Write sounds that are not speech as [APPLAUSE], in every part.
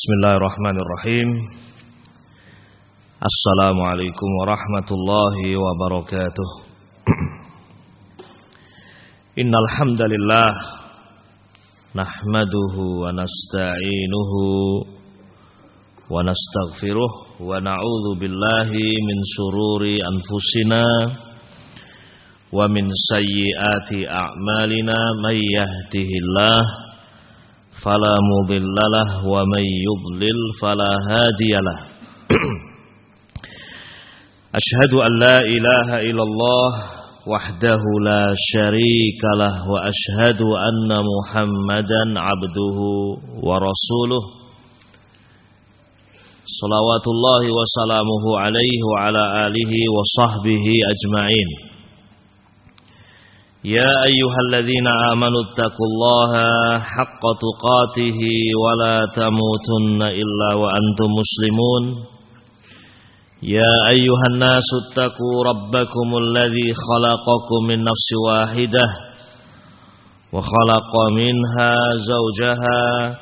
Bismillahirrahmanirrahim. Assalamualaikum warahmatullahi wabarakatuh. [CLEARS THROAT] Innal hamdalillah nahmaduhu wa nasta'inuhu wa nastaghfiruh wa na'udzu billahi min sururi anfusina wa min sayyiati a'malina may yahdihillahu فلا مضل له ومن يضلل فلا هادي له. [CLEARS THROAT] أشهد أن لا إله إلا الله وحده لا شريك له وأشهد أن محمدا عبده ورسوله. صلوات الله وسلامه عليه وعلى آله وصحبه أجمعين. يا أيها الذين آمنوا اتقوا الله حق تقاته ولا تموتن إلا وأنتم مسلمون. يا أيها الناس اتقوا ربكم الذي خلقكم من نفس واحدة وخلق منها زوجها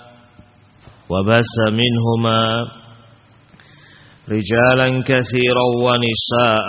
وبث منهما رجالا كثيرا ونساء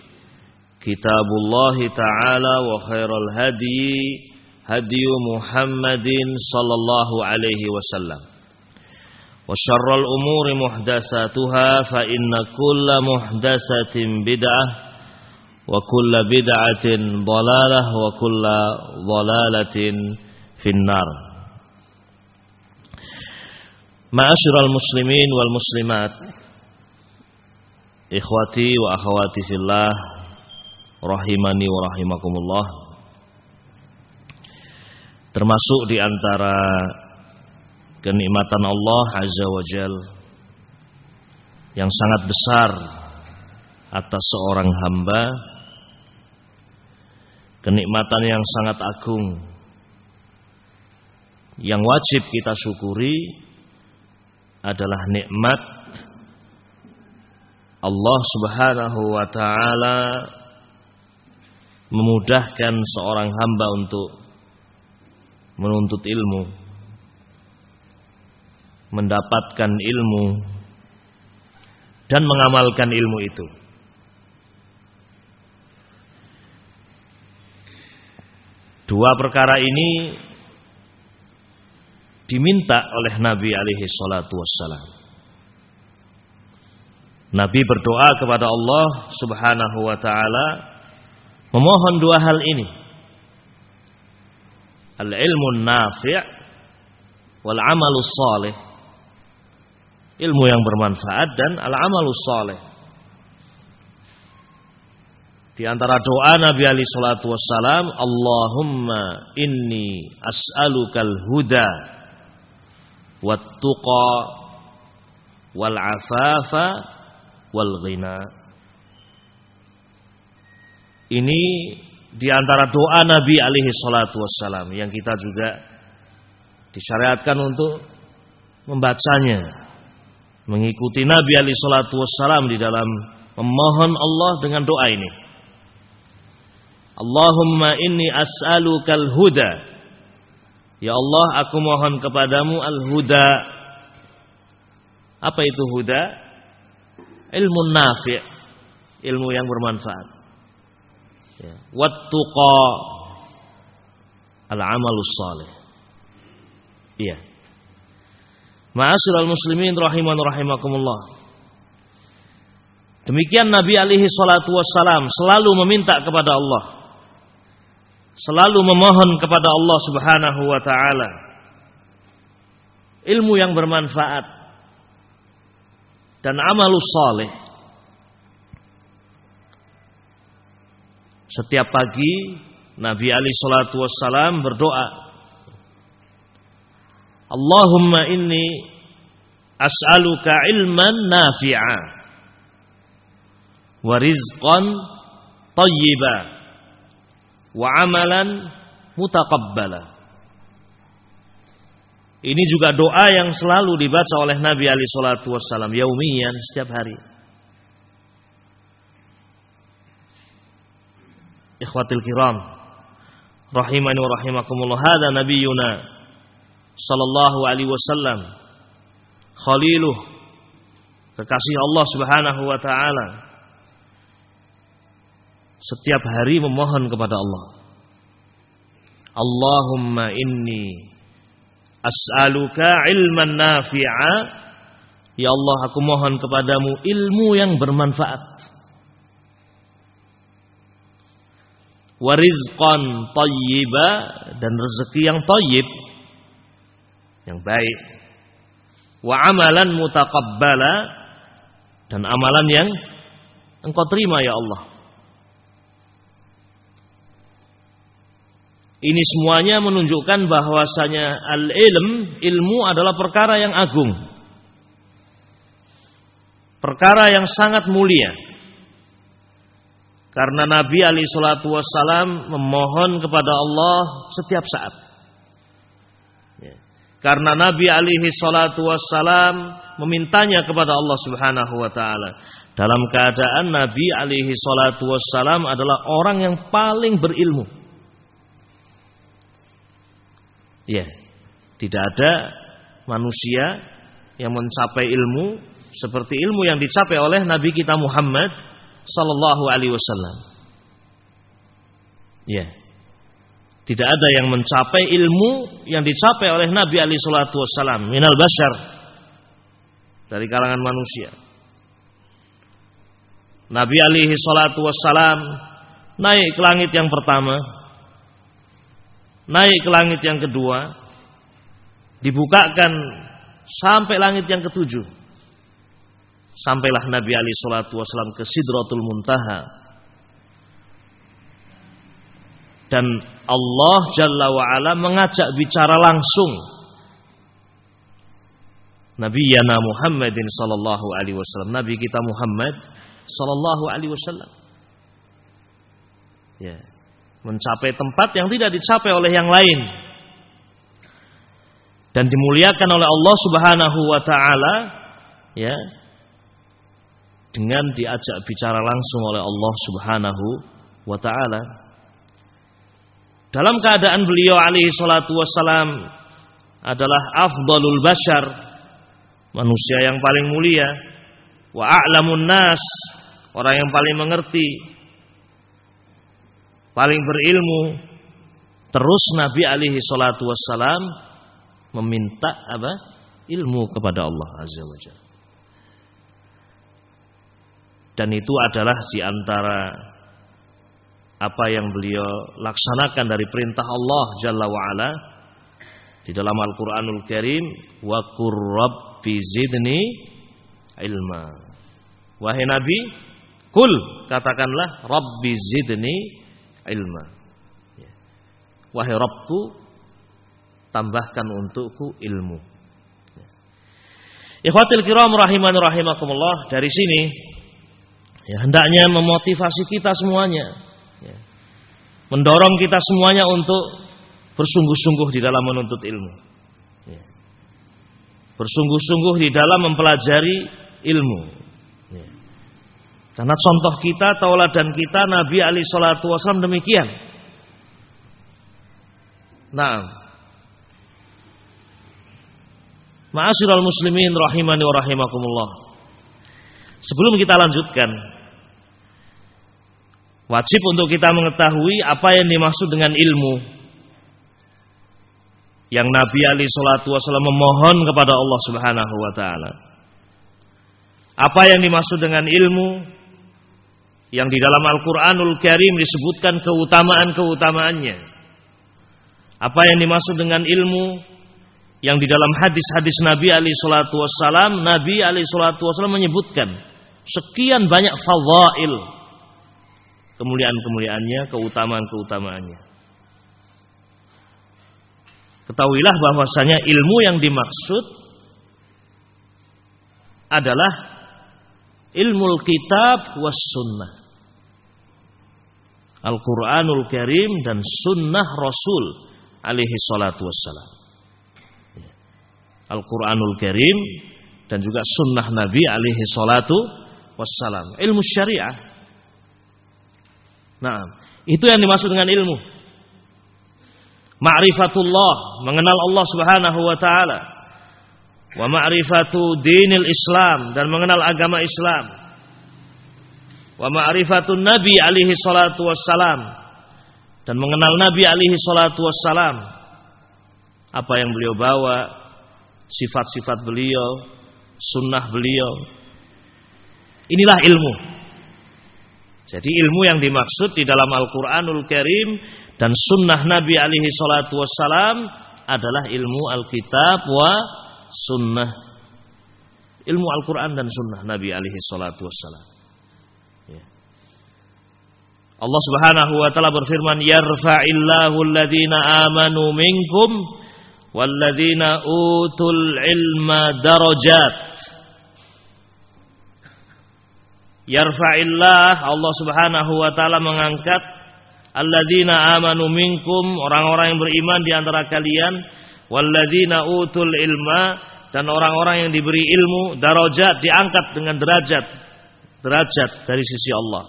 كتاب الله تعالى وخير الهدي هدي محمد صلى الله عليه وسلم. وشر الأمور محدثاتها فإن كل محدثة بدعة وكل بدعة ضلالة وكل ضلالة في النار. معاشر المسلمين والمسلمات إخوتي وأخواتي في الله rahimani wa rahimakumullah. Termasuk di antara kenikmatan Allah azza wajal yang sangat besar atas seorang hamba kenikmatan yang sangat agung yang wajib kita syukuri adalah nikmat Allah Subhanahu wa taala memudahkan seorang hamba untuk menuntut ilmu, mendapatkan ilmu, dan mengamalkan ilmu itu. Dua perkara ini diminta oleh Nabi alaihi salatu wassalam. Nabi berdoa kepada Allah Subhanahu wa taala Memohon dua hal ini. Al-ilmu nafi' wal amalus salih. Ilmu yang bermanfaat dan al-amalus salih. Di antara doa Nabi Ali salatu wassalam, Allahumma inni as'alukal huda wat tuqa wal afafa wal ghina. Ini di antara doa Nabi alaihi salatu wassalam yang kita juga disyariatkan untuk membacanya. Mengikuti Nabi alaihi salatu wassalam di dalam memohon Allah dengan doa ini. Allahumma inni as'alukal huda. Ya Allah, aku mohon kepadamu al-huda. Apa itu huda? Ilmu nafi', ilmu yang bermanfaat. Wattuqa al-amalus salih. Iya. Ma'asyiral muslimin rahiman rahimakumullah. Demikian Nabi alaihi salatu wassalam selalu meminta kepada Allah. Selalu memohon kepada Allah Subhanahu wa taala ilmu yang bermanfaat dan amalus saleh Setiap pagi Nabi Ali Shallallahu Wasallam berdoa, Allahumma inni as'aluka ilman nafi'a wa rizqan tayyiba wa amalan mutaqabbala. Ini juga doa yang selalu dibaca oleh Nabi Ali Shallallahu Wasallam yaumiyan setiap hari. Ikhwatil kiram, rahimani wa rahimakumullah. Hada nabiyuna sallallahu alaihi wasallam khaliluh kekasih Allah Subhanahu wa taala. Setiap hari memohon kepada Allah. Allahumma inni As'aluka ilman nafi'a Ya Allah aku mohon kepadamu ilmu yang bermanfaat Warizqan tayyiba Dan rezeki yang tayyib Yang baik Wa amalan mutaqabbala Dan amalan yang Engkau terima ya Allah Ini semuanya menunjukkan bahwasanya al-ilm, ilmu adalah perkara yang agung. Perkara yang sangat mulia. Karena Nabi Ali Shallallahu Wasallam memohon kepada Allah setiap saat. Ya. Karena Nabi alaihi salatu wassalam memintanya kepada Allah Subhanahu wa taala. Dalam keadaan Nabi alaihi salatu wassalam adalah orang yang paling berilmu. Ya, tidak ada manusia yang mencapai ilmu seperti ilmu yang dicapai oleh Nabi kita Muhammad sallallahu alaihi wasallam. Ya. Tidak ada yang mencapai ilmu yang dicapai oleh Nabi alaihi salatu wasallam minal bashar dari kalangan manusia. Nabi alaihi salatu wasallam naik ke langit yang pertama naik ke langit yang kedua, dibukakan sampai langit yang ketujuh. Sampailah Nabi Ali Shallallahu Wasallam ke Sidratul Muntaha. Dan Allah Jalla wa'ala mengajak bicara langsung. Nabi Yana Muhammadin Sallallahu Alaihi Wasallam. Nabi kita Muhammad Sallallahu Alaihi Wasallam. Ya. Mencapai tempat yang tidak dicapai oleh yang lain. Dan dimuliakan oleh Allah Subhanahu wa taala ya dengan diajak bicara langsung oleh Allah Subhanahu wa taala. Dalam keadaan beliau alaihi salatu wassalam adalah afdalul bashar manusia yang paling mulia wa a'lamun nas orang yang paling mengerti paling berilmu. Terus Nabi alaihi salatu wassalam meminta apa? Ilmu kepada Allah azza wajalla dan itu adalah di antara apa yang beliau laksanakan dari perintah Allah Jalla wa'ala di dalam Al-Quranul Karim wa rabbi zidni ilma wahai Nabi kul katakanlah rabbi zidni ilma. Ya. Wahai Rabbku, tambahkan untukku ilmu. Ya. Ikhwatil kiram rahimani rahimakumullah dari sini ya, hendaknya memotivasi kita semuanya, ya. mendorong kita semuanya untuk bersungguh-sungguh di dalam menuntut ilmu, ya. bersungguh-sungguh di dalam mempelajari ilmu. Karena contoh kita, tauladan kita Nabi Ali Shallallahu Wasallam demikian. Nah, Ma'asyiral muslimin rahimani wa rahimakumullah. Sebelum kita lanjutkan, wajib untuk kita mengetahui apa yang dimaksud dengan ilmu. Yang Nabi Ali Shallallahu Wasallam memohon kepada Allah Subhanahu Wa Taala. Apa yang dimaksud dengan ilmu? yang di dalam Al-Quranul Karim disebutkan keutamaan-keutamaannya. Apa yang dimaksud dengan ilmu yang di dalam hadis-hadis Nabi Ali Shallallahu Wasallam, Nabi Ali Shallallahu Wasallam menyebutkan sekian banyak fadhail kemuliaan-kemuliaannya, keutamaan-keutamaannya. Ketahuilah bahwasanya ilmu yang dimaksud adalah ilmu kitab was sunnah. Al-Quranul Karim dan sunnah Rasul alaihi salatu wassalam. Al-Quranul Karim dan juga sunnah Nabi alaihi salatu wassalam. Ilmu syariah. Nah, itu yang dimaksud dengan ilmu. Ma'rifatullah, mengenal Allah Subhanahu wa taala. Wa ma'rifatu dinil Islam dan mengenal agama Islam. Wa ma'rifatun Nabi alaihi salatu wassalam dan mengenal Nabi alaihi salatu wassalam. Apa yang beliau bawa, sifat-sifat beliau, sunnah beliau. Inilah ilmu. Jadi ilmu yang dimaksud di dalam Al-Quranul Karim dan sunnah Nabi alaihi salatu wassalam adalah ilmu Alkitab wa sunnah. Ilmu Al-Quran dan sunnah Nabi alaihi salatu wassalam. Ya. Allah subhanahu wa ta'ala berfirman, Yarfa'illahu alladhina amanu minkum walladhina utul ilma darajat. Yarfa'illah. Allah subhanahu wa ta'ala mengangkat alladzina amanu minkum orang-orang yang beriman di antara kalian walladzina utul ilma dan orang-orang yang diberi ilmu darajat diangkat dengan derajat. Derajat dari sisi Allah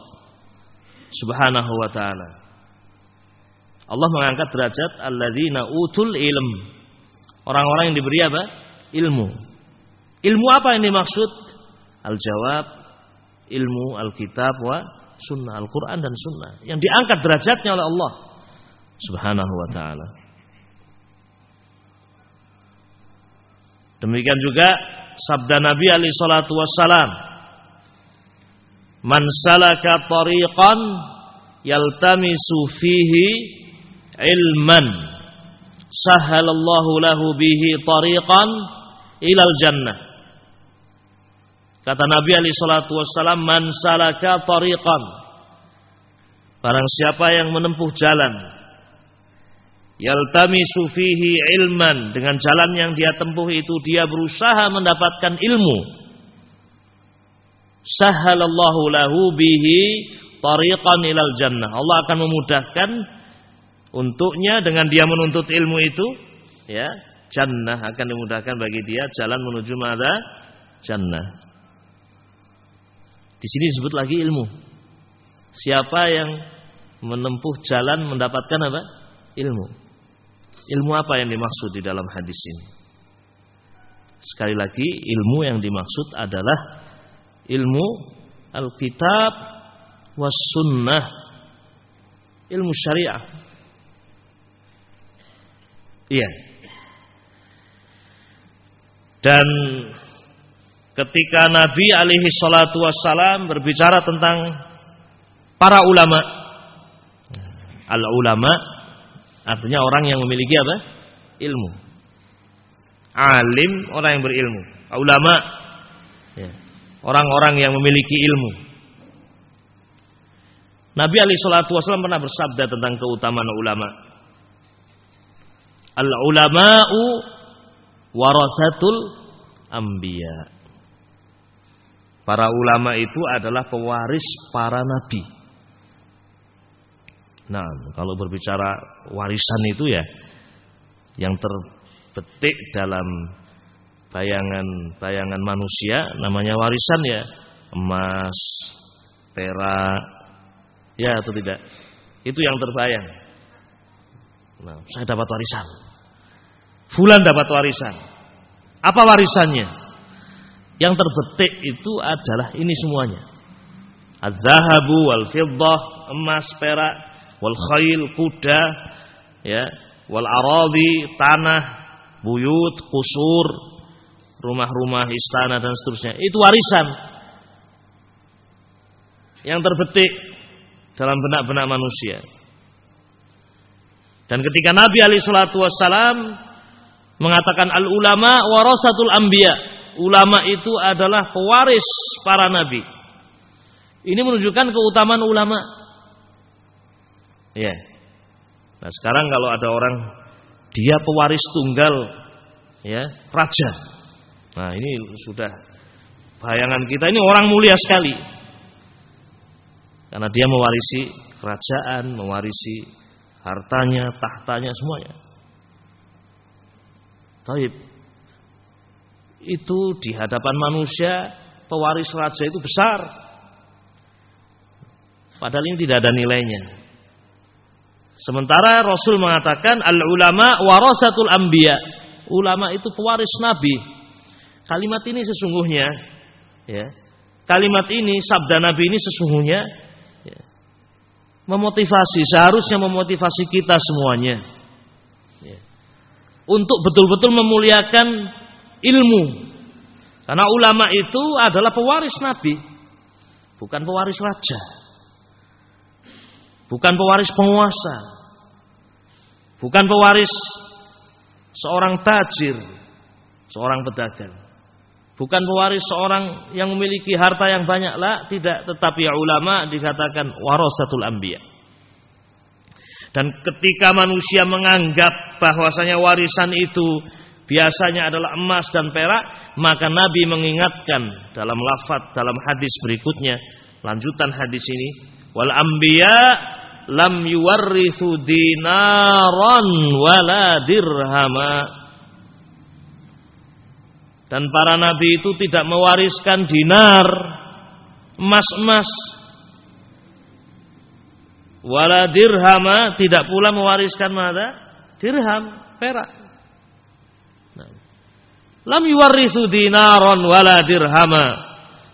subhanahu wa taala. Allah mengangkat derajat alladzina utul ilm. Orang-orang yang diberi apa? Ilmu. Ilmu apa yang dimaksud? Al jawab ilmu alkitab wa sunnah Al-Quran dan sunnah yang diangkat derajatnya oleh Allah subhanahu wa ta'ala. Demikian juga sabda Nabi alaihi salatu wassalam man salaka tariqan yaltamisu fihi ilman sahalallahu lahu bihi tariqan ilal jannah Kata Nabi alaihi salatu wassalam, "Man salaka tariqan." Barang siapa yang menempuh jalan yaltamisu fihi ilman, dengan jalan yang dia tempuh itu dia berusaha mendapatkan ilmu. Sahalallahu lahu bihi tariqan ilal jannah. Allah akan memudahkan untuknya dengan dia menuntut ilmu itu, ya, jannah akan dimudahkan bagi dia jalan menuju mana? Jannah. Di sini disebut lagi ilmu. Siapa yang menempuh jalan mendapatkan apa? Ilmu. Ilmu apa yang dimaksud di dalam hadis ini? Sekali lagi, ilmu yang dimaksud adalah ilmu Alkitab was sunnah. Ilmu syariah. Iya. Dan ketika Nabi alaihi salatu wassalam berbicara tentang para ulama. Al ulama artinya orang yang memiliki apa? Ilmu. Alim orang yang berilmu. Ulama ya, orang-orang yang memiliki ilmu. Nabi alaihi salatu wassalam pernah bersabda tentang keutamaan ulama. Al ulama'u warasatul anbiya. Para ulama itu adalah pewaris para nabi. Nah, kalau berbicara warisan itu ya yang terbetik dalam bayangan-bayangan manusia namanya warisan ya, emas, perak, ya atau tidak. Itu yang terbayang. Nah, saya dapat warisan. Fulan dapat warisan. Apa warisannya? Yang terbetik itu adalah ini semuanya. Az-zahabu wal fiddah, emas, perak, wal khail, kuda, ya, wal aradi, tanah, buyut, kusur, rumah-rumah, istana dan seterusnya. Itu warisan yang terbetik dalam benak-benak manusia. Dan ketika Nabi alaihi salatu wassalam mengatakan al ulama warasatul anbiya, ulama itu adalah pewaris para nabi. Ini menunjukkan keutamaan ulama. Ya. Nah, sekarang kalau ada orang dia pewaris tunggal ya, raja. Nah, ini sudah bayangan kita ini orang mulia sekali. Karena dia mewarisi kerajaan, mewarisi hartanya, tahtanya semuanya. Taib. Itu di hadapan manusia pewaris raja itu besar. Padahal ini tidak ada nilainya. Sementara Rasul mengatakan al ulama warasatul anbiya. Ulama itu pewaris nabi. Kalimat ini sesungguhnya ya. Kalimat ini sabda nabi ini sesungguhnya ya, memotivasi seharusnya memotivasi kita semuanya. Ya, untuk betul-betul memuliakan ilmu. Karena ulama itu adalah pewaris nabi, bukan pewaris raja. Bukan pewaris penguasa. Bukan pewaris seorang tajir, seorang pedagang. Bukan pewaris seorang yang memiliki harta yang banyak lah, tidak, tetapi ulama dikatakan warasatul anbiya. Dan ketika manusia menganggap bahwasanya warisan itu biasanya adalah emas dan perak, maka Nabi mengingatkan dalam lafaz dalam hadis berikutnya, lanjutan hadis ini, wal anbiya lam yuwarrithu dinaran wala dirhama dan para nabi itu tidak mewariskan dinar emas-emas wala dirhama tidak pula mewariskan mana dirham perak. Lam yuwarrithu dinaran wala dirhama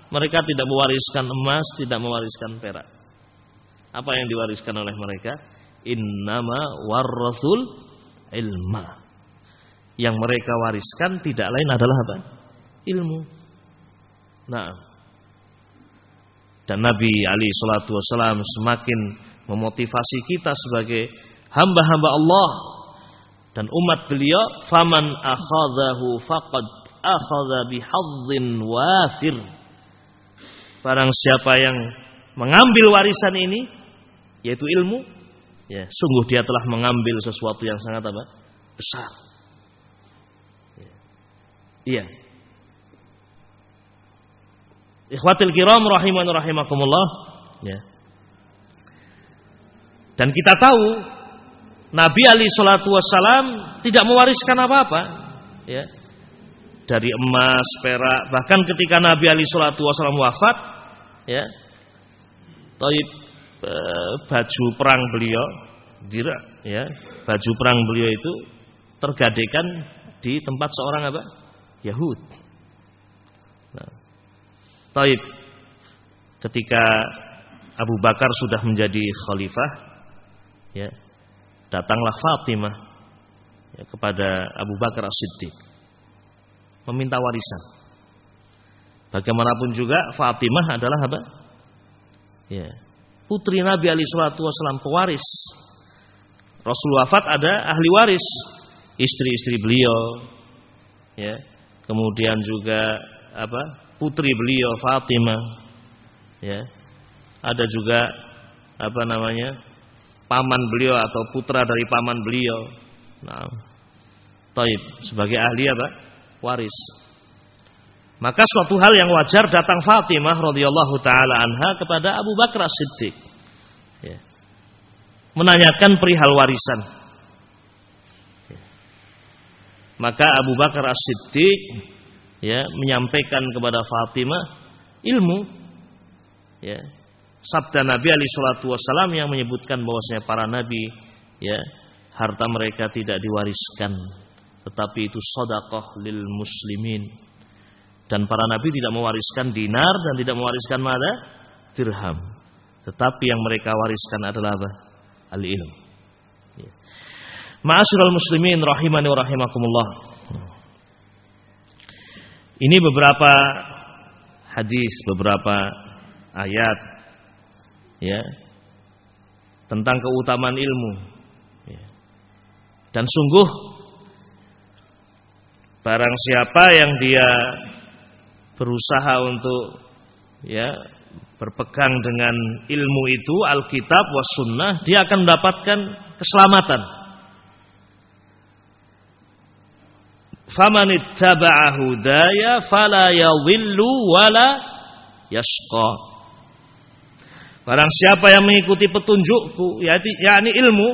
mereka tidak mewariskan emas tidak mewariskan perak apa yang diwariskan oleh mereka? Innama warrasul ilma. Yang mereka wariskan tidak lain adalah apa? Ilmu. Nah, dan Nabi Ali Shallallahu Wasallam semakin memotivasi kita sebagai hamba-hamba Allah dan umat beliau faman akhadahu faqad akhadha bihadzin wafir barang siapa yang mengambil warisan ini yaitu ilmu, ya sungguh dia telah mengambil sesuatu yang sangat apa? besar. Ya. Iya. Ikhwatil kiram rahiman rahimakumullah, ya. Dan kita tahu Nabi Ali Shallallahu Wasallam tidak mewariskan apa-apa, ya. Dari emas, perak, bahkan ketika Nabi Ali Shallallahu Wasallam wafat, ya, Taib Eh, baju perang beliau dira ya. Baju perang beliau itu tergadekan di tempat seorang apa? Yahud. Nah, Taib ketika Abu Bakar sudah menjadi khalifah ya datanglah Fatimah ya, kepada Abu Bakar As-Siddiq meminta warisan. Bagaimanapun juga Fatimah adalah apa? Ya, putri Nabi Ali Shallallahu Wasallam pewaris. Rasul wafat ada ahli waris, istri-istri beliau, ya. Kemudian juga apa? Putri beliau Fatimah, ya. Ada juga apa namanya? Paman beliau atau putra dari paman beliau. Nah, Taib sebagai ahli apa? Waris. Maka suatu hal yang wajar datang Fatimah radhiyallahu taala anha kepada Abu Bakar Siddiq. Ya. Menanyakan perihal warisan. Ya. Maka Abu Bakar As-Siddiq ya menyampaikan kepada Fatimah ilmu ya sabda Nabi alaihi salatu wasallam yang menyebutkan bahwasanya para nabi ya harta mereka tidak diwariskan tetapi itu sedekah lil muslimin dan para nabi tidak mewariskan dinar dan tidak mewariskan mana? Dirham. Tetapi yang mereka wariskan adalah apa? Al-ilm. Ya. Ma'asyiral muslimin rahimani wa rahimakumullah. Ini beberapa hadis, beberapa ayat ya tentang keutamaan ilmu. Ya. Dan sungguh barang siapa yang dia berusaha untuk ya berpegang dengan ilmu itu Alkitab was sunnah dia akan mendapatkan keselamatan faman ittaba'a hudaya fala yadhillu wala yashqa Barang siapa yang mengikuti petunjukku yakni ilmu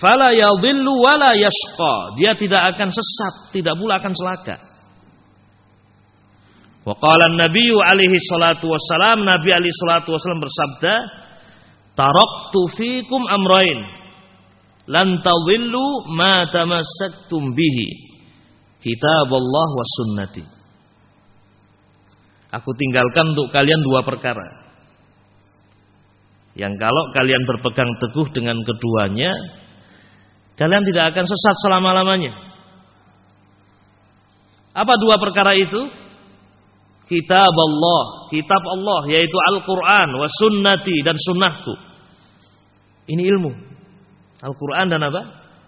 fala yadhillu wala yashqa dia tidak akan sesat tidak pula akan celaka Wa qala Nabi alaihi salatu wassalam Nabi alaihi salatu wassalam bersabda Taraktu fikum amrain lan tadhillu ma tamassaktum bihi Kitab Allah wa sunnati. Aku tinggalkan untuk kalian dua perkara. Yang kalau kalian berpegang teguh dengan keduanya, kalian tidak akan sesat selama-lamanya. Apa dua perkara itu? Kitab Allah, kitab Allah yaitu Al-Qur'an wa sunnati dan sunnahku. Ini ilmu. Al-Qur'an dan apa?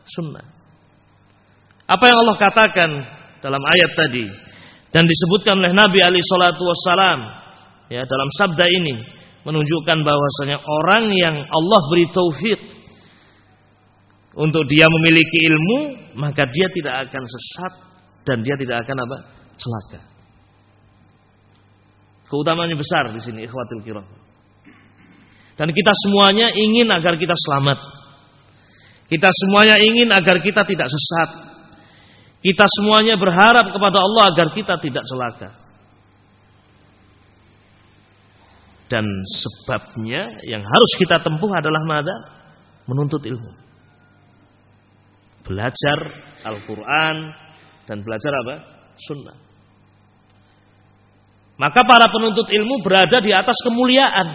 Sunnah. Apa yang Allah katakan dalam ayat tadi dan disebutkan oleh Nabi Ali Shallallahu Wasallam ya dalam sabda ini menunjukkan bahwasanya orang yang Allah beri taufik untuk dia memiliki ilmu maka dia tidak akan sesat dan dia tidak akan apa celaka. Keutamanya besar di sini ikhwatul kiram. Dan kita semuanya ingin agar kita selamat. Kita semuanya ingin agar kita tidak sesat. Kita semuanya berharap kepada Allah agar kita tidak celaka. Dan sebabnya yang harus kita tempuh adalah mana? Menuntut ilmu. Belajar Al-Quran dan belajar apa? Sunnah. Maka para penuntut ilmu berada di atas kemuliaan.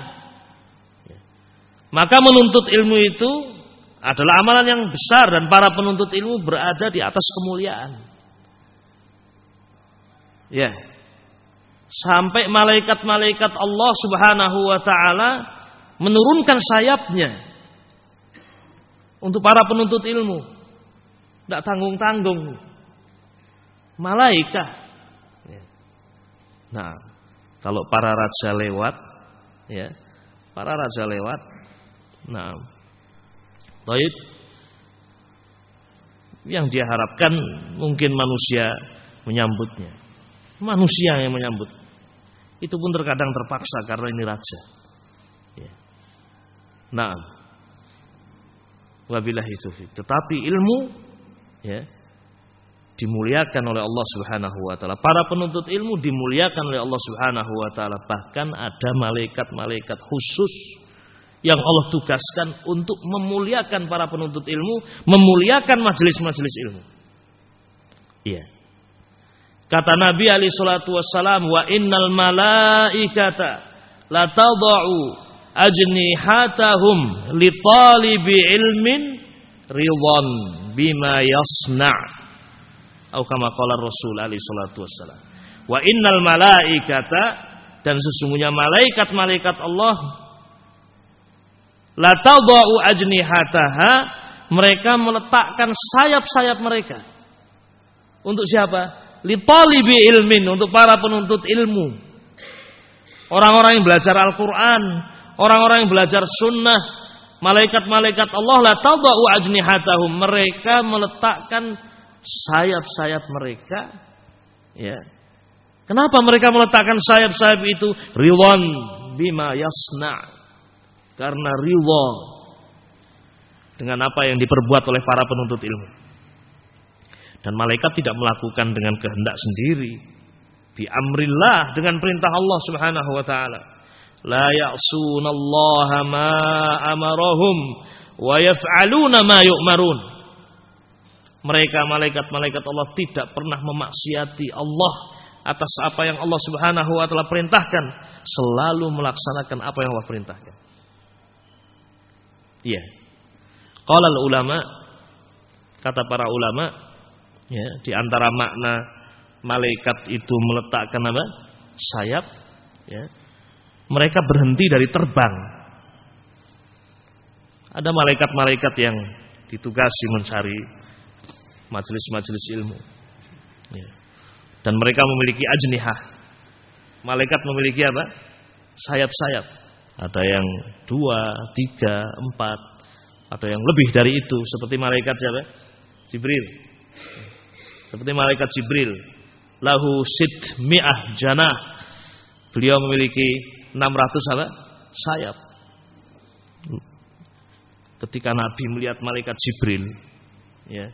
Maka menuntut ilmu itu adalah amalan yang besar dan para penuntut ilmu berada di atas kemuliaan. Ya. Sampai malaikat-malaikat Allah Subhanahu wa taala menurunkan sayapnya untuk para penuntut ilmu. Tidak tanggung-tanggung. Malaikat. Ya. Nah, kalau para raja lewat, ya, para raja lewat, nah, Taib yang dia harapkan mungkin manusia menyambutnya. Manusia yang menyambut. Itu pun terkadang terpaksa karena ini raja. Ya. Nah, wabillahi taufik. Tetapi ilmu ya dimuliakan oleh Allah Subhanahu wa taala. Para penuntut ilmu dimuliakan oleh Allah Subhanahu wa taala. Bahkan ada malaikat-malaikat khusus yang Allah tugaskan untuk memuliakan para penuntut ilmu, memuliakan majelis-majelis ilmu. Iya. Kata Nabi Shallallahu Wasallam, wa innal malaikata la tadau ajnihatahum li talibi ilmin ridwan bima yasna. Atau kama qala Rasul Ali Shallallahu Wasallam. Wa innal malaikata dan sesungguhnya malaikat-malaikat Allah La tadau ajnihataha mereka meletakkan sayap-sayap mereka. Untuk siapa? Li talibi ilmin, untuk para penuntut ilmu. Orang-orang yang belajar Al-Qur'an, orang-orang yang belajar sunnah, malaikat-malaikat Allah la tadau ajnihatahum, mereka meletakkan sayap-sayap mereka ya. Kenapa mereka meletakkan sayap-sayap itu? Riwan bima yasna' karena riwa dengan apa yang diperbuat oleh para penuntut ilmu. Dan malaikat tidak melakukan dengan kehendak sendiri. Bi amrillah dengan perintah Allah Subhanahu wa taala. La ya'sunallaha ma amarahum wa yaf'aluna ma yu'marun. Mereka malaikat-malaikat Allah tidak pernah memaksiati Allah atas apa yang Allah Subhanahu wa taala perintahkan, selalu melaksanakan apa yang Allah perintahkan. Iya. Qala ulama kata para ulama ya di antara makna malaikat itu meletakkan apa? sayap ya. Mereka berhenti dari terbang. Ada malaikat-malaikat yang ditugasi mencari majelis-majelis ilmu. Ya. Dan mereka memiliki ajnihah. Malaikat memiliki apa? Sayap-sayap. Ada yang dua, tiga, empat, atau yang lebih dari itu seperti malaikat siapa? Jibril. Seperti malaikat Jibril. Lahu sid mi'ah janah. Beliau memiliki 600 apa? sayap. Ketika Nabi melihat malaikat Jibril, ya,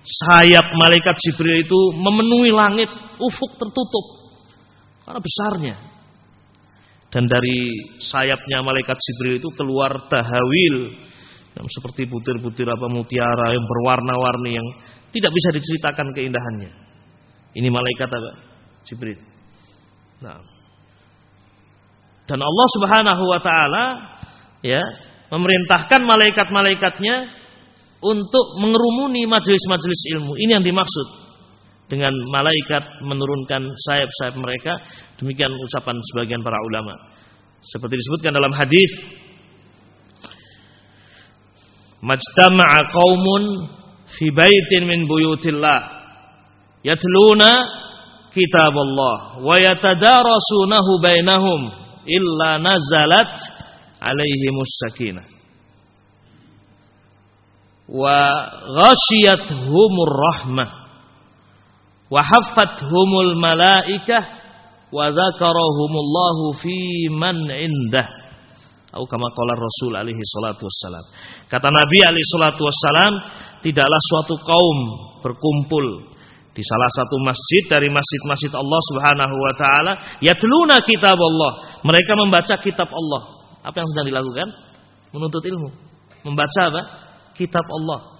sayap malaikat Jibril itu memenuhi langit, ufuk tertutup karena besarnya. Dan dari sayapnya malaikat Jibril itu keluar tahawil seperti butir-butir apa mutiara yang berwarna-warni yang tidak bisa diceritakan keindahannya. Ini malaikat apa? Jibril. Nah. Dan Allah Subhanahu wa taala ya, memerintahkan malaikat-malaikatnya untuk mengerumuni majelis-majelis ilmu. Ini yang dimaksud dengan malaikat menurunkan sayap-sayap mereka. Demikian ucapan sebagian para ulama. Seperti disebutkan dalam hadis مجتمع قوم في بيت من بيوت الله يتلون كتاب الله ويتدارسونه بينهم إلا نزلت عليهم السكينة وغشيتهم الرحمة وحفتهم الملائكة وذكرهم الله في من عنده atau kama qala Rasul alaihi salatu wassalam. Kata Nabi alaihi salatu wassalam, tidaklah suatu kaum berkumpul di salah satu masjid dari masjid-masjid Allah Subhanahu wa taala, yatluna kitab Allah. Mereka membaca kitab Allah. Apa yang sedang dilakukan? Menuntut ilmu. Membaca apa? Kitab Allah.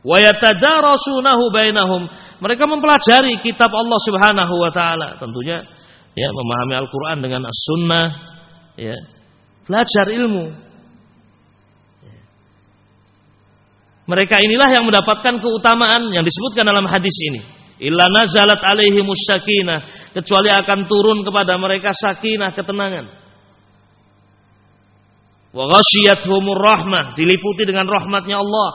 Wa yatadarasunahu bainahum. Mereka mempelajari kitab Allah Subhanahu wa taala. Tentunya ya memahami Al-Qur'an dengan As-Sunnah ya Belajar ilmu. Mereka inilah yang mendapatkan keutamaan yang disebutkan dalam hadis ini. Illa nazalat alaihi musyakinah. Kecuali akan turun kepada mereka sakinah, ketenangan. Wa humur rahmah. Diliputi dengan rahmatnya Allah.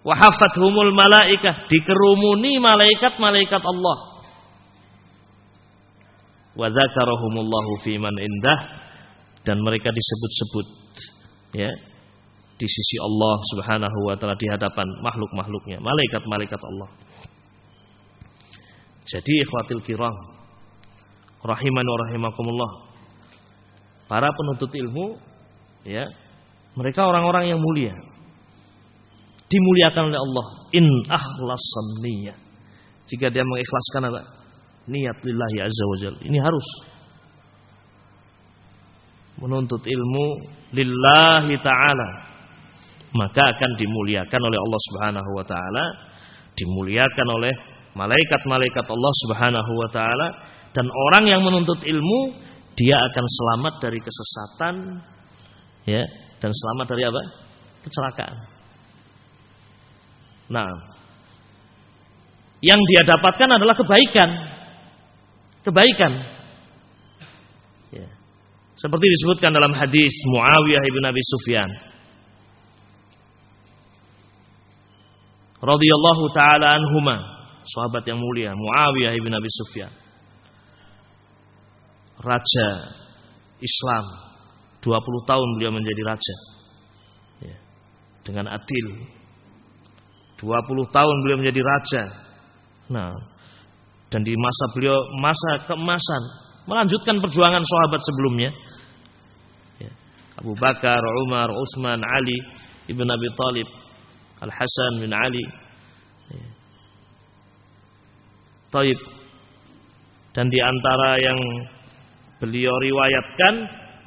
Wa humul malaikah. Dikerumuni malaikat-malaikat Allah. Wa dzakarahumullahu fiman indah dan mereka disebut-sebut ya di sisi Allah Subhanahu wa taala di hadapan makhluk-makhluknya, malaikat-malaikat Allah. Jadi ikhwatil kiram rahiman wa rahimakumullah. Para penuntut ilmu ya, mereka orang-orang yang mulia. Dimuliakan oleh Allah in akhlasan niyyah. Jika dia mengikhlaskan apa? Niat lillahi azza wajalla. Ini harus menuntut ilmu lillahi taala maka akan dimuliakan oleh Allah Subhanahu wa taala dimuliakan oleh malaikat-malaikat Allah Subhanahu wa taala dan orang yang menuntut ilmu dia akan selamat dari kesesatan ya dan selamat dari apa? kecelakaan. Nah, yang dia dapatkan adalah kebaikan. Kebaikan seperti disebutkan dalam hadis Muawiyah ibn Abi Sufyan. radhiyallahu taala anhuma, sahabat yang mulia Muawiyah ibn Abi Sufyan. Raja Islam 20 tahun beliau menjadi raja. Ya, dengan adil. 20 tahun beliau menjadi raja. Nah, dan di masa beliau masa keemasan melanjutkan perjuangan sahabat sebelumnya Abu Bakar, Umar, Utsman, Ali ibn Abi Talib, Al Hasan bin Ali. Ya. Taib. Dan di antara yang beliau riwayatkan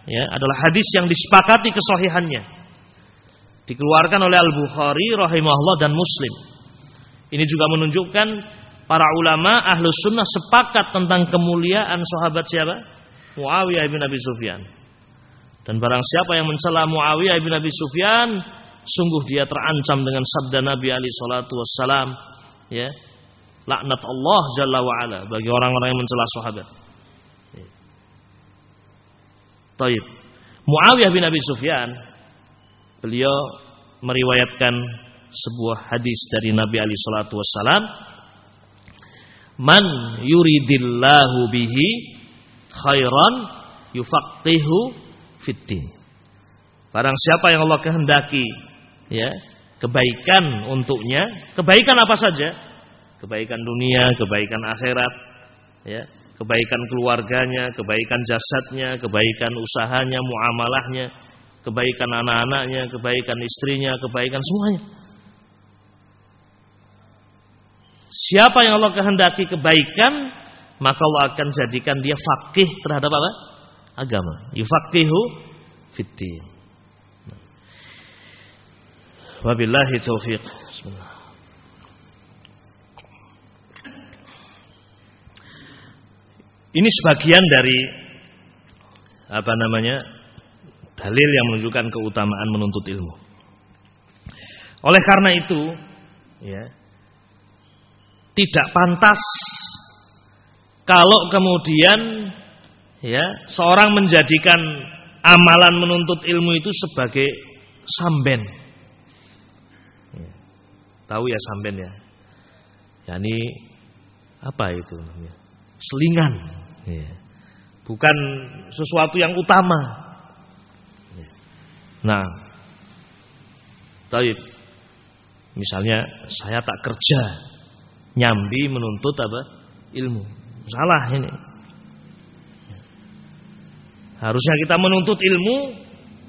ya adalah hadis yang disepakati kesahihannya. Dikeluarkan oleh Al Bukhari rahimahullah dan Muslim. Ini juga menunjukkan para ulama ahlus sunnah sepakat tentang kemuliaan sahabat siapa? Muawiyah bin Abi Sufyan. Dan barang siapa yang mencela Muawiyah bin Abi Sufyan, sungguh dia terancam dengan sabda Nabi Ali salatu wassalam, ya. Laknat Allah Jalla wa ala bagi orang-orang yang mencela sahabat. Ya. Taib. Muawiyah bin Abi Sufyan beliau meriwayatkan sebuah hadis dari Nabi Ali salatu wassalam, "Man yuridillahu bihi khairan yufaqihu fiddin. Barang siapa yang Allah kehendaki ya, kebaikan untuknya, kebaikan apa saja? kebaikan dunia, kebaikan akhirat, ya, kebaikan keluarganya, kebaikan jasadnya, kebaikan usahanya, muamalahnya, kebaikan anak-anaknya, kebaikan istrinya, kebaikan semuanya. Siapa yang Allah kehendaki kebaikan, maka Allah akan jadikan dia fakih terhadap apa? Agama. Yufaqihu fiddin. Wabillahi taufiq. Ini sebagian dari apa namanya dalil yang menunjukkan keutamaan menuntut ilmu. Oleh karena itu, ya, tidak pantas kalau kemudian ya seorang menjadikan amalan menuntut ilmu itu sebagai samben. Tahu ya samben ya? Yani apa itu namanya? Selingan. Ya. Bukan sesuatu yang utama. Ya. Nah, tahu misalnya saya tak kerja nyambi menuntut apa? ilmu. Salah ini. Harusnya kita menuntut ilmu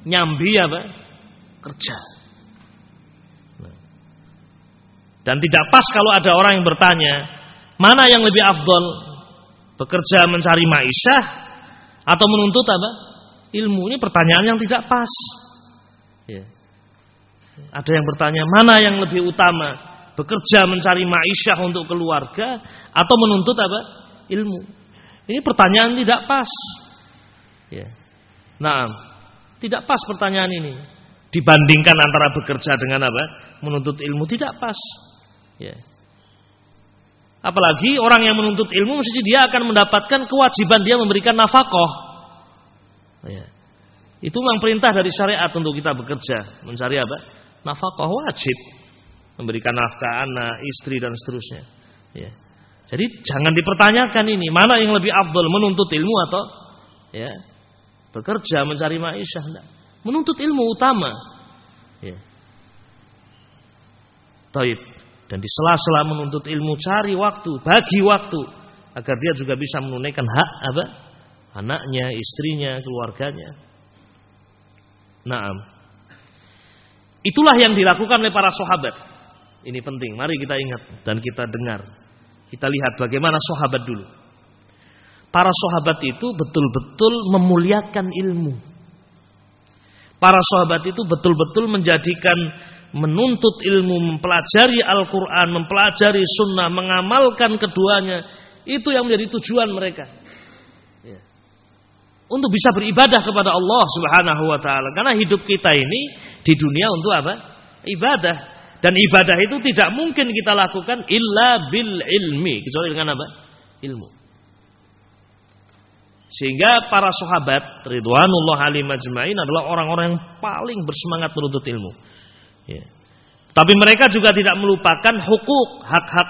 nyambi apa? kerja. Dan tidak pas kalau ada orang yang bertanya, mana yang lebih afdol? Bekerja mencari maisha atau menuntut apa? Ilmu. Ini pertanyaan yang tidak pas. Ya. Ada yang bertanya, mana yang lebih utama? Bekerja mencari maisha untuk keluarga atau menuntut apa? ilmu. Ini pertanyaan tidak pas. Ya. Nah, tidak pas pertanyaan ini. Dibandingkan antara bekerja dengan apa? Menuntut ilmu tidak pas. Ya. Apalagi orang yang menuntut ilmu mesti dia akan mendapatkan kewajiban dia memberikan nafkah. Ya. Itu memang perintah dari syariat untuk kita bekerja, mencari apa? Nafkah wajib memberikan nafkah anak, istri dan seterusnya. Ya. Jadi jangan dipertanyakan ini mana yang lebih afdol menuntut ilmu atau ya bekerja mencari maisha. Menuntut ilmu utama. Ya. Taib dan di sela-sela menuntut ilmu cari waktu, bagi waktu agar dia juga bisa menunaikan hak apa? Anaknya, istrinya, keluarganya. Naam. Itulah yang dilakukan oleh para sahabat. Ini penting, mari kita ingat dan kita dengar. Kita lihat bagaimana sahabat dulu. Para sahabat itu betul-betul memuliakan ilmu. Para sahabat itu betul-betul menjadikan menuntut ilmu, mempelajari Al-Quran, mempelajari sunnah, mengamalkan keduanya. Itu yang menjadi tujuan mereka. Ya. Untuk bisa beribadah kepada Allah subhanahu wa ta'ala. Karena hidup kita ini di dunia untuk apa? Ibadah. Dan ibadah itu tidak mungkin kita lakukan illa bil ilmi. Kecuali dengan apa? Ilmu. Sehingga para sahabat Ridwanullah alim majma'in adalah orang-orang yang paling bersemangat menuntut ilmu. Ya. Tapi mereka juga tidak melupakan hukuk, hak-hak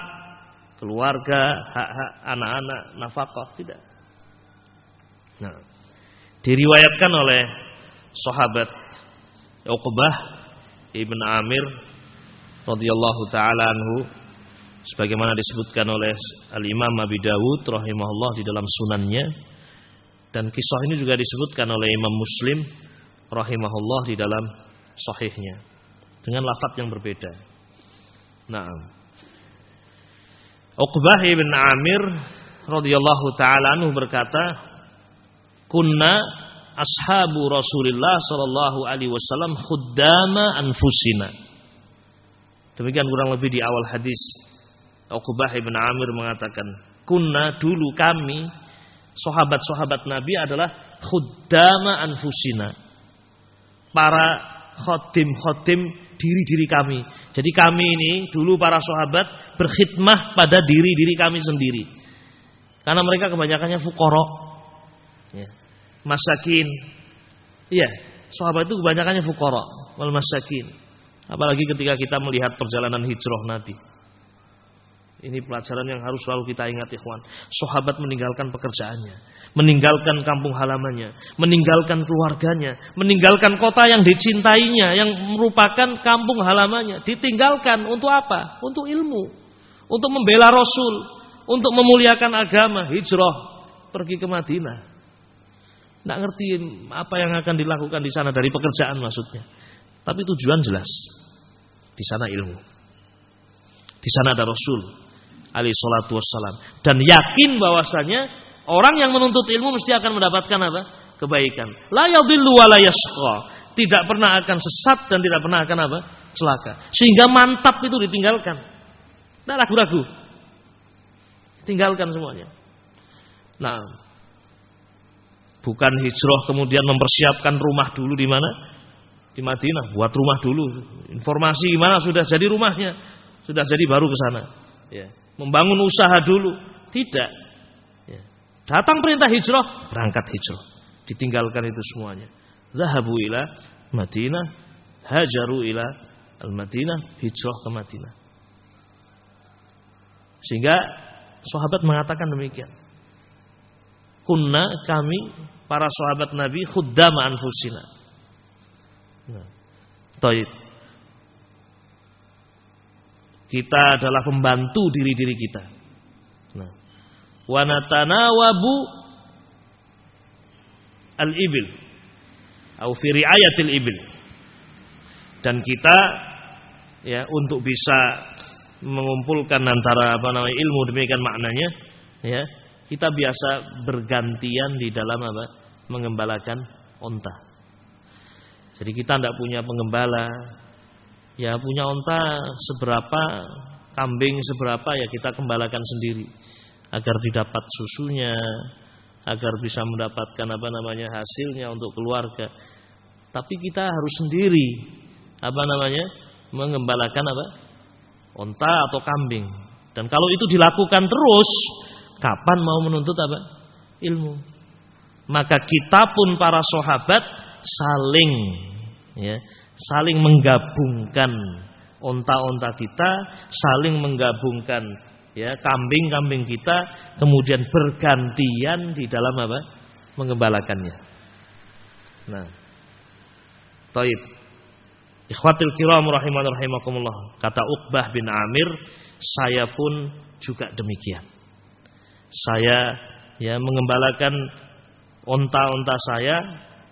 keluarga, hak-hak anak-anak, nafkah, tidak. Nah, diriwayatkan oleh sahabat Uqbah Ibn Amir radhiyallahu taala anhu sebagaimana disebutkan oleh Al Imam Abi Dawud rahimahullah di dalam sunannya dan kisah ini juga disebutkan oleh Imam Muslim rahimahullah di dalam sahihnya dengan lafaz yang berbeda. Naam. Uqbah ibn Amir radhiyallahu taala anhu berkata, "Kunna ashabu Rasulillah sallallahu alaihi wasallam khuddama anfusina." Demikian kurang lebih di awal hadis. Uqbah ibn Amir mengatakan, "Kunna dulu kami sahabat-sahabat Nabi adalah khuddama anfusina." Para khotim-khotim diri-diri kami. Jadi kami ini dulu para sahabat berkhidmah pada diri-diri kami sendiri. Karena mereka kebanyakannya fukoro. Ya. Masakin. Iya, sahabat itu kebanyakannya fukoro. Wal masakin. Apalagi ketika kita melihat perjalanan hijrah Nabi. Ini pelajaran yang harus selalu kita ingat ikhwan. Sahabat meninggalkan pekerjaannya, meninggalkan kampung halamannya, meninggalkan keluarganya, meninggalkan kota yang dicintainya yang merupakan kampung halamannya, ditinggalkan untuk apa? Untuk ilmu. untuk membela Rasul, untuk memuliakan agama, hijrah pergi ke Madinah. Tidak ngerti apa yang akan dilakukan di sana dari pekerjaan maksudnya. Tapi tujuan jelas. Di sana ilmu. Di sana ada Rasul alaihi salatu wassalam dan yakin bahwasanya orang yang menuntut ilmu mesti akan mendapatkan apa? kebaikan. La yadhillu wa la. Tidak pernah akan sesat dan tidak pernah akan apa? celaka. Sehingga mantap itu ditinggalkan. Tidak ragu-ragu. Tinggalkan semuanya. Nah, bukan hijrah kemudian mempersiapkan rumah dulu di mana? Di Madinah, buat rumah dulu. Informasi gimana sudah jadi rumahnya, sudah jadi baru ke sana. Ya. Membangun usaha dulu, tidak. Ya. Datang perintah hijrah, berangkat hijrah. Ditinggalkan itu semuanya. Zahabu ila Madinah, hajaru ila al-Madinah, hijrah ke Madinah. Sehingga sahabat mengatakan demikian. Kunna kami para sahabat Nabi khuddama anfusina. Nah, Taib. Kita adalah pembantu diri-diri kita. Nah, wanatanawabu al-ibil atau fi riayatil ibil. Dan kita ya untuk bisa mengumpulkan antara apa namanya ilmu demikian maknanya ya kita biasa bergantian di dalam apa mengembalakan onta jadi kita tidak punya pengembala ya punya onta seberapa kambing seberapa ya kita kembalakan sendiri agar didapat susunya agar bisa mendapatkan apa namanya hasilnya untuk keluarga tapi kita harus sendiri apa namanya mengembalakan apa Onta atau kambing. Dan kalau itu dilakukan terus, kapan mau menuntut apa? Ilmu. Maka kita pun para sahabat saling ya, saling menggabungkan onta-onta kita, saling menggabungkan ya kambing-kambing kita, kemudian bergantian di dalam apa? mengembalakannya. Nah, Taib. Ikhwatil kiram rahiman rahimakumullah. Kata Uqbah bin Amir, saya pun juga demikian. Saya ya mengembalakan onta-onta saya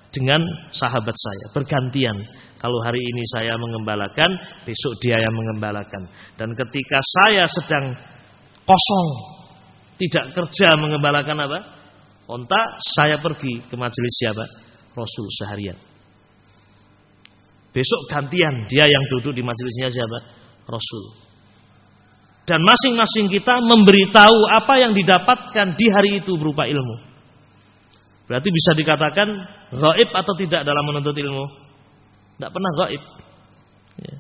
dengan sahabat saya bergantian. Kalau hari ini saya mengembalakan, besok dia yang mengembalakan. Dan ketika saya sedang kosong, tidak kerja mengembalakan apa? Onta, saya pergi ke majelis siapa? Rasul seharian. Besok gantian dia yang duduk di majelisnya siapa? Rasul. Dan masing-masing kita memberitahu apa yang didapatkan di hari itu berupa ilmu. Berarti bisa dikatakan gaib atau tidak dalam menuntut ilmu? Tidak pernah gaib. Ya.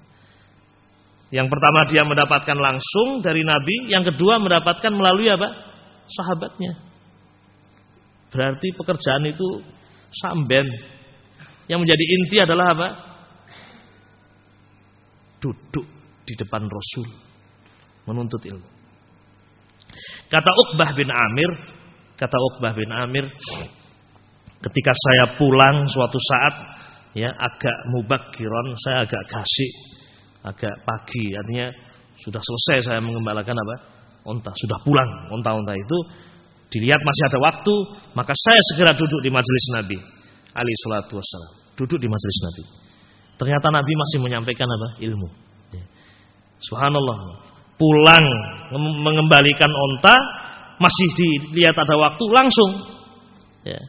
Yang pertama dia mendapatkan langsung dari Nabi, yang kedua mendapatkan melalui apa? Sahabatnya. Berarti pekerjaan itu samben. Yang menjadi inti adalah apa? duduk di depan Rasul menuntut ilmu. Kata Uqbah bin Amir, kata Uqbah bin Amir, ketika saya pulang suatu saat ya agak mubakiron, saya agak kasih, agak pagi, artinya sudah selesai saya mengembalakan apa? Onta, sudah pulang onta-onta itu dilihat masih ada waktu, maka saya segera duduk di majelis Nabi Ali salatu wassalam. Duduk di majelis Nabi. Ternyata Nabi masih menyampaikan apa? Ilmu. Ya. Subhanallah. Pulang mengembalikan onta, masih dilihat ada waktu, langsung. Ya.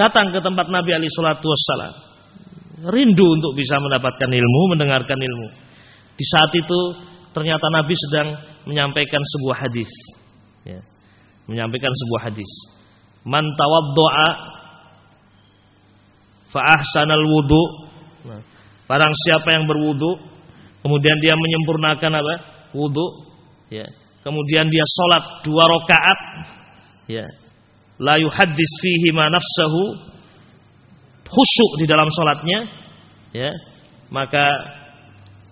Datang ke tempat Nabi Ali Shallallahu Wasallam. Rindu untuk bisa mendapatkan ilmu, mendengarkan ilmu. Di saat itu ternyata Nabi sedang menyampaikan sebuah hadis. Ya. Menyampaikan sebuah hadis. Man tawaddo'a fa ahsanal wudu Nah, barang siapa yang berwudu, kemudian dia menyempurnakan apa? Wudu, ya. Kemudian dia sholat dua rakaat, ya. La yuhaddis fihi ma nafsahu khusyuk di dalam sholatnya, ya. Maka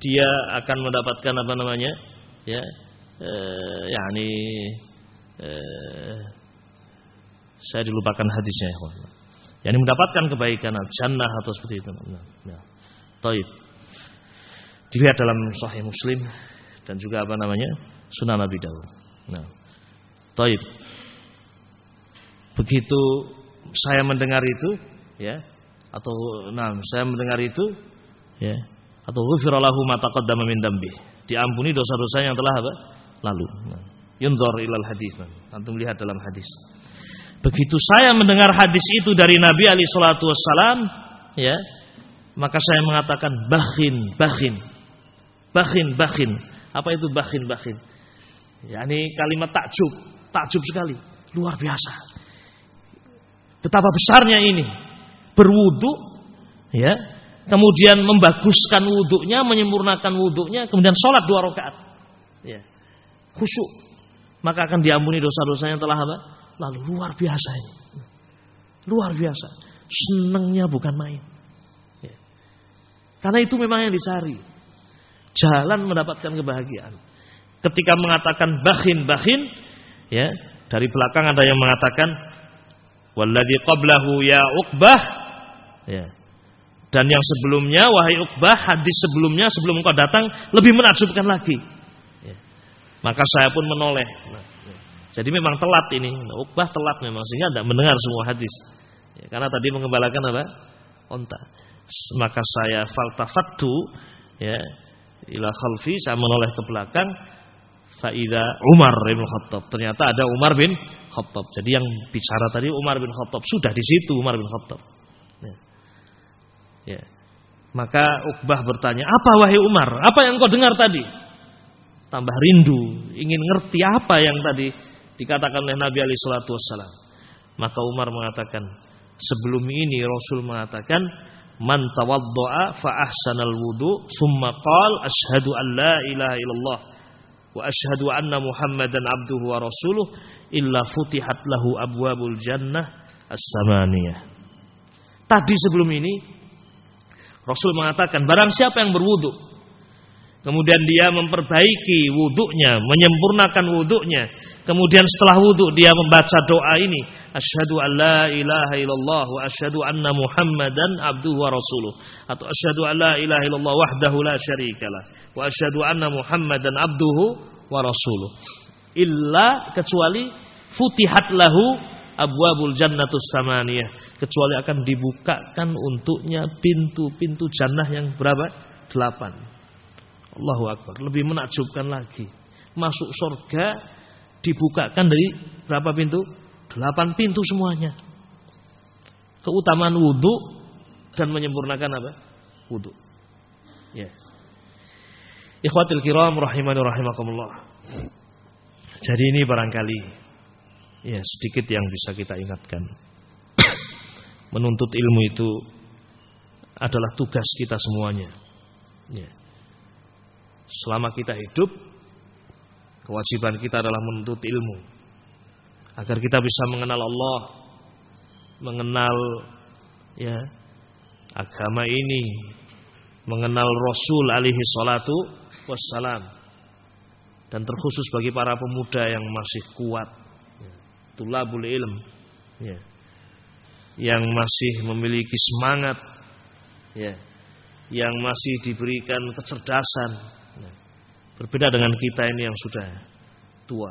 dia akan mendapatkan apa namanya? Ya. Eh, yakni eh, saya dilupakan hadisnya ya yang mendapatkan kebaikan jannah atau seperti itu. Nah, nah. Taib. Dilihat dalam Sahih Muslim dan juga apa namanya Sunan Abi Dawud. Nah. Taib. Begitu saya mendengar itu, ya, atau nah, saya mendengar itu, ya, atau ghufirallahu ma taqaddama min dambi. Diampuni dosa-dosa yang telah apa? lalu. Nah. Ilal hadis. Nah. Antum lihat dalam hadis. Begitu saya mendengar hadis itu dari Nabi Ali Shallallahu Wasallam, ya, maka saya mengatakan bahin, bahin, bahin, bahin. Apa itu bahin, bahin? Ya, ini kalimat takjub, takjub sekali, luar biasa. Betapa besarnya ini berwudu, ya, kemudian membaguskan wuduknya, menyempurnakan wuduknya, kemudian sholat dua rakaat, ya, khusyuk, maka akan diampuni dosa-dosanya telah apa? Lalu luar biasa ini. Luar biasa. Senangnya bukan main. Ya. Karena itu memang yang dicari. Jalan mendapatkan kebahagiaan. Ketika mengatakan bahin bahin, ya dari belakang ada yang mengatakan walladzi qablahu ya Uqbah, ya. Dan yang sebelumnya wahai Uqbah, hadis sebelumnya sebelum engkau datang lebih menakjubkan lagi. Ya. Maka saya pun menoleh. Nah, jadi memang telat ini. Uqbah telat memang sehingga tidak mendengar semua hadis. Ya, karena tadi mengembalakan apa? Onta. Maka saya faltafattu ya ila khalfi saya menoleh ke belakang faida Umar bin Khattab. Ternyata ada Umar bin Khattab. Jadi yang bicara tadi Umar bin Khattab sudah di situ Umar bin Khattab. Ya. ya. Maka Uqbah bertanya, "Apa wahai Umar? Apa yang kau dengar tadi?" Tambah rindu, ingin ngerti apa yang tadi dikatakan oleh Nabi alaihi salatu. Maka Umar mengatakan, sebelum ini Rasul mengatakan, "Man tawaddaa fa ahsanal wudu, summa qala asyhadu an la ilaha illallah wa asyhadu anna Muhammadan abduhu wa rasuluh illa futihat lahu abwabul jannah as-samaniyah." Tadi sebelum ini Rasul mengatakan, barang siapa yang berwudu Kemudian dia memperbaiki wuduknya, menyempurnakan wuduknya. Kemudian setelah wuduk dia membaca doa ini. Asyhadu an la ilaha illallah wa asyhadu anna muhammadan abduhu wa rasuluh. Atau asyhadu an la ilaha illallah wahdahu la syarikalah. Wa asyhadu anna muhammadan abduhu wa rasuluh. Illa kecuali futihat lahu abwabul jannatus samaniyah. Kecuali akan dibukakan untuknya pintu-pintu jannah yang berapa? Delapan. Allahu Akbar. Lebih menakjubkan lagi. Masuk surga dibukakan dari berapa pintu? Delapan pintu semuanya. Keutamaan wudhu dan menyempurnakan apa? Wudhu. Ya. Ikhwatil kiram rahimani rahimakumullah. Jadi ini barangkali ya sedikit yang bisa kita ingatkan. [COUGHS] Menuntut ilmu itu adalah tugas kita semuanya. Ya. Selama kita hidup, kewajiban kita adalah menuntut ilmu. Agar kita bisa mengenal Allah, mengenal ya agama ini, mengenal Rasul alaihi salatu wassalam. Dan terkhusus bagi para pemuda yang masih kuat, ya, tulabul ilm, ya, yang masih memiliki semangat, ya, yang masih diberikan kecerdasan, Berbeda dengan kita ini yang sudah tua.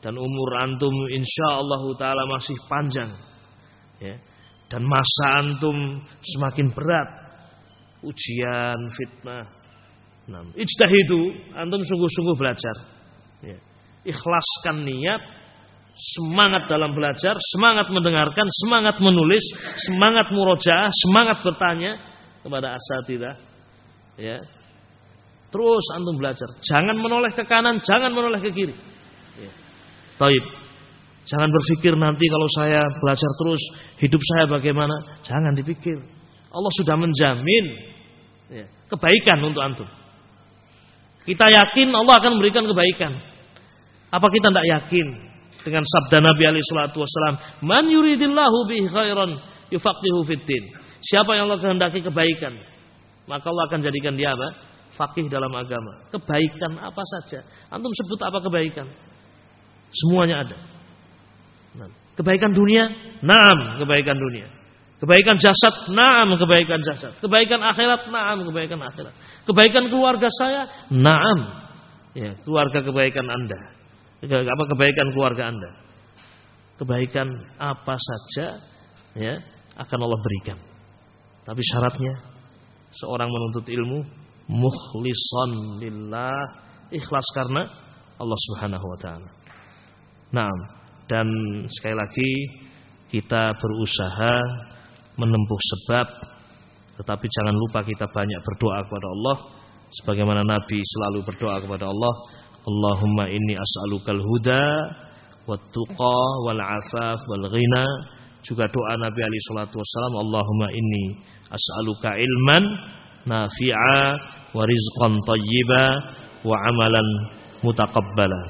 Dan umur antum insya Allah taala masih panjang. Ya. Dan masa antum semakin berat. Ujian, fitnah. Nah, itu antum sungguh-sungguh belajar. Ya. Ikhlaskan niat, semangat dalam belajar, semangat mendengarkan, semangat menulis, semangat murojaah, semangat bertanya kepada asatidah. Ya, Terus antum belajar. Jangan menoleh ke kanan, jangan menoleh ke kiri. Ya. Taib. Jangan berpikir nanti kalau saya belajar terus hidup saya bagaimana. Jangan dipikir. Allah sudah menjamin ya, kebaikan untuk antum. Kita yakin Allah akan memberikan kebaikan. Apa kita tidak yakin dengan sabda Nabi alaihi salatu wasallam, "Man yuridillahu bihi khairan yufaqihu fiddin." Siapa yang Allah kehendaki kebaikan, maka Allah akan jadikan dia apa? Fakih dalam agama. Kebaikan apa saja. Antum sebut apa kebaikan? Semuanya ada. Kebaikan dunia, naam kebaikan dunia. Kebaikan jasad, naam kebaikan jasad. Kebaikan akhirat, naam kebaikan akhirat. Kebaikan keluarga saya, naam. ya, keluarga kebaikan Anda. Apa kebaikan keluarga Anda? Kebaikan apa saja ya akan Allah berikan. Tapi syaratnya seorang menuntut ilmu mukhlishan lillah, ikhlas karena Allah Subhanahu wa taala. Nah, dan sekali lagi kita berusaha menempuh sebab tetapi jangan lupa kita banyak berdoa kepada Allah. Sebagaimana Nabi selalu berdoa kepada Allah Allahumma inni as'alukal huda wat tuqa wal afaf wal ghina. Juga doa Nabi alaihi salatu wasallam Allahumma inni as'aluka ilman nafi'a wa rizqan thayyiba wa amalan mutaqabbala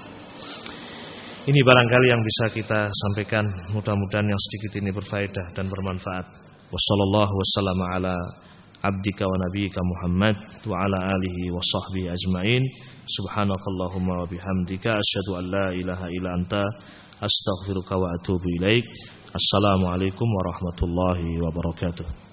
ini barangkali yang bisa kita sampaikan mudah-mudahan yang sedikit ini berfaedah dan bermanfaat Wassallallahu wassalamu ala abdika wa nabiyyika Muhammad wa ala alihi wa sahbihi ajmain. Subhanakallahumma wa bihamdika asyhadu an la ilaha illa anta astaghfiruka wa atubu ilaik. Assalamualaikum warahmatullahi wabarakatuh.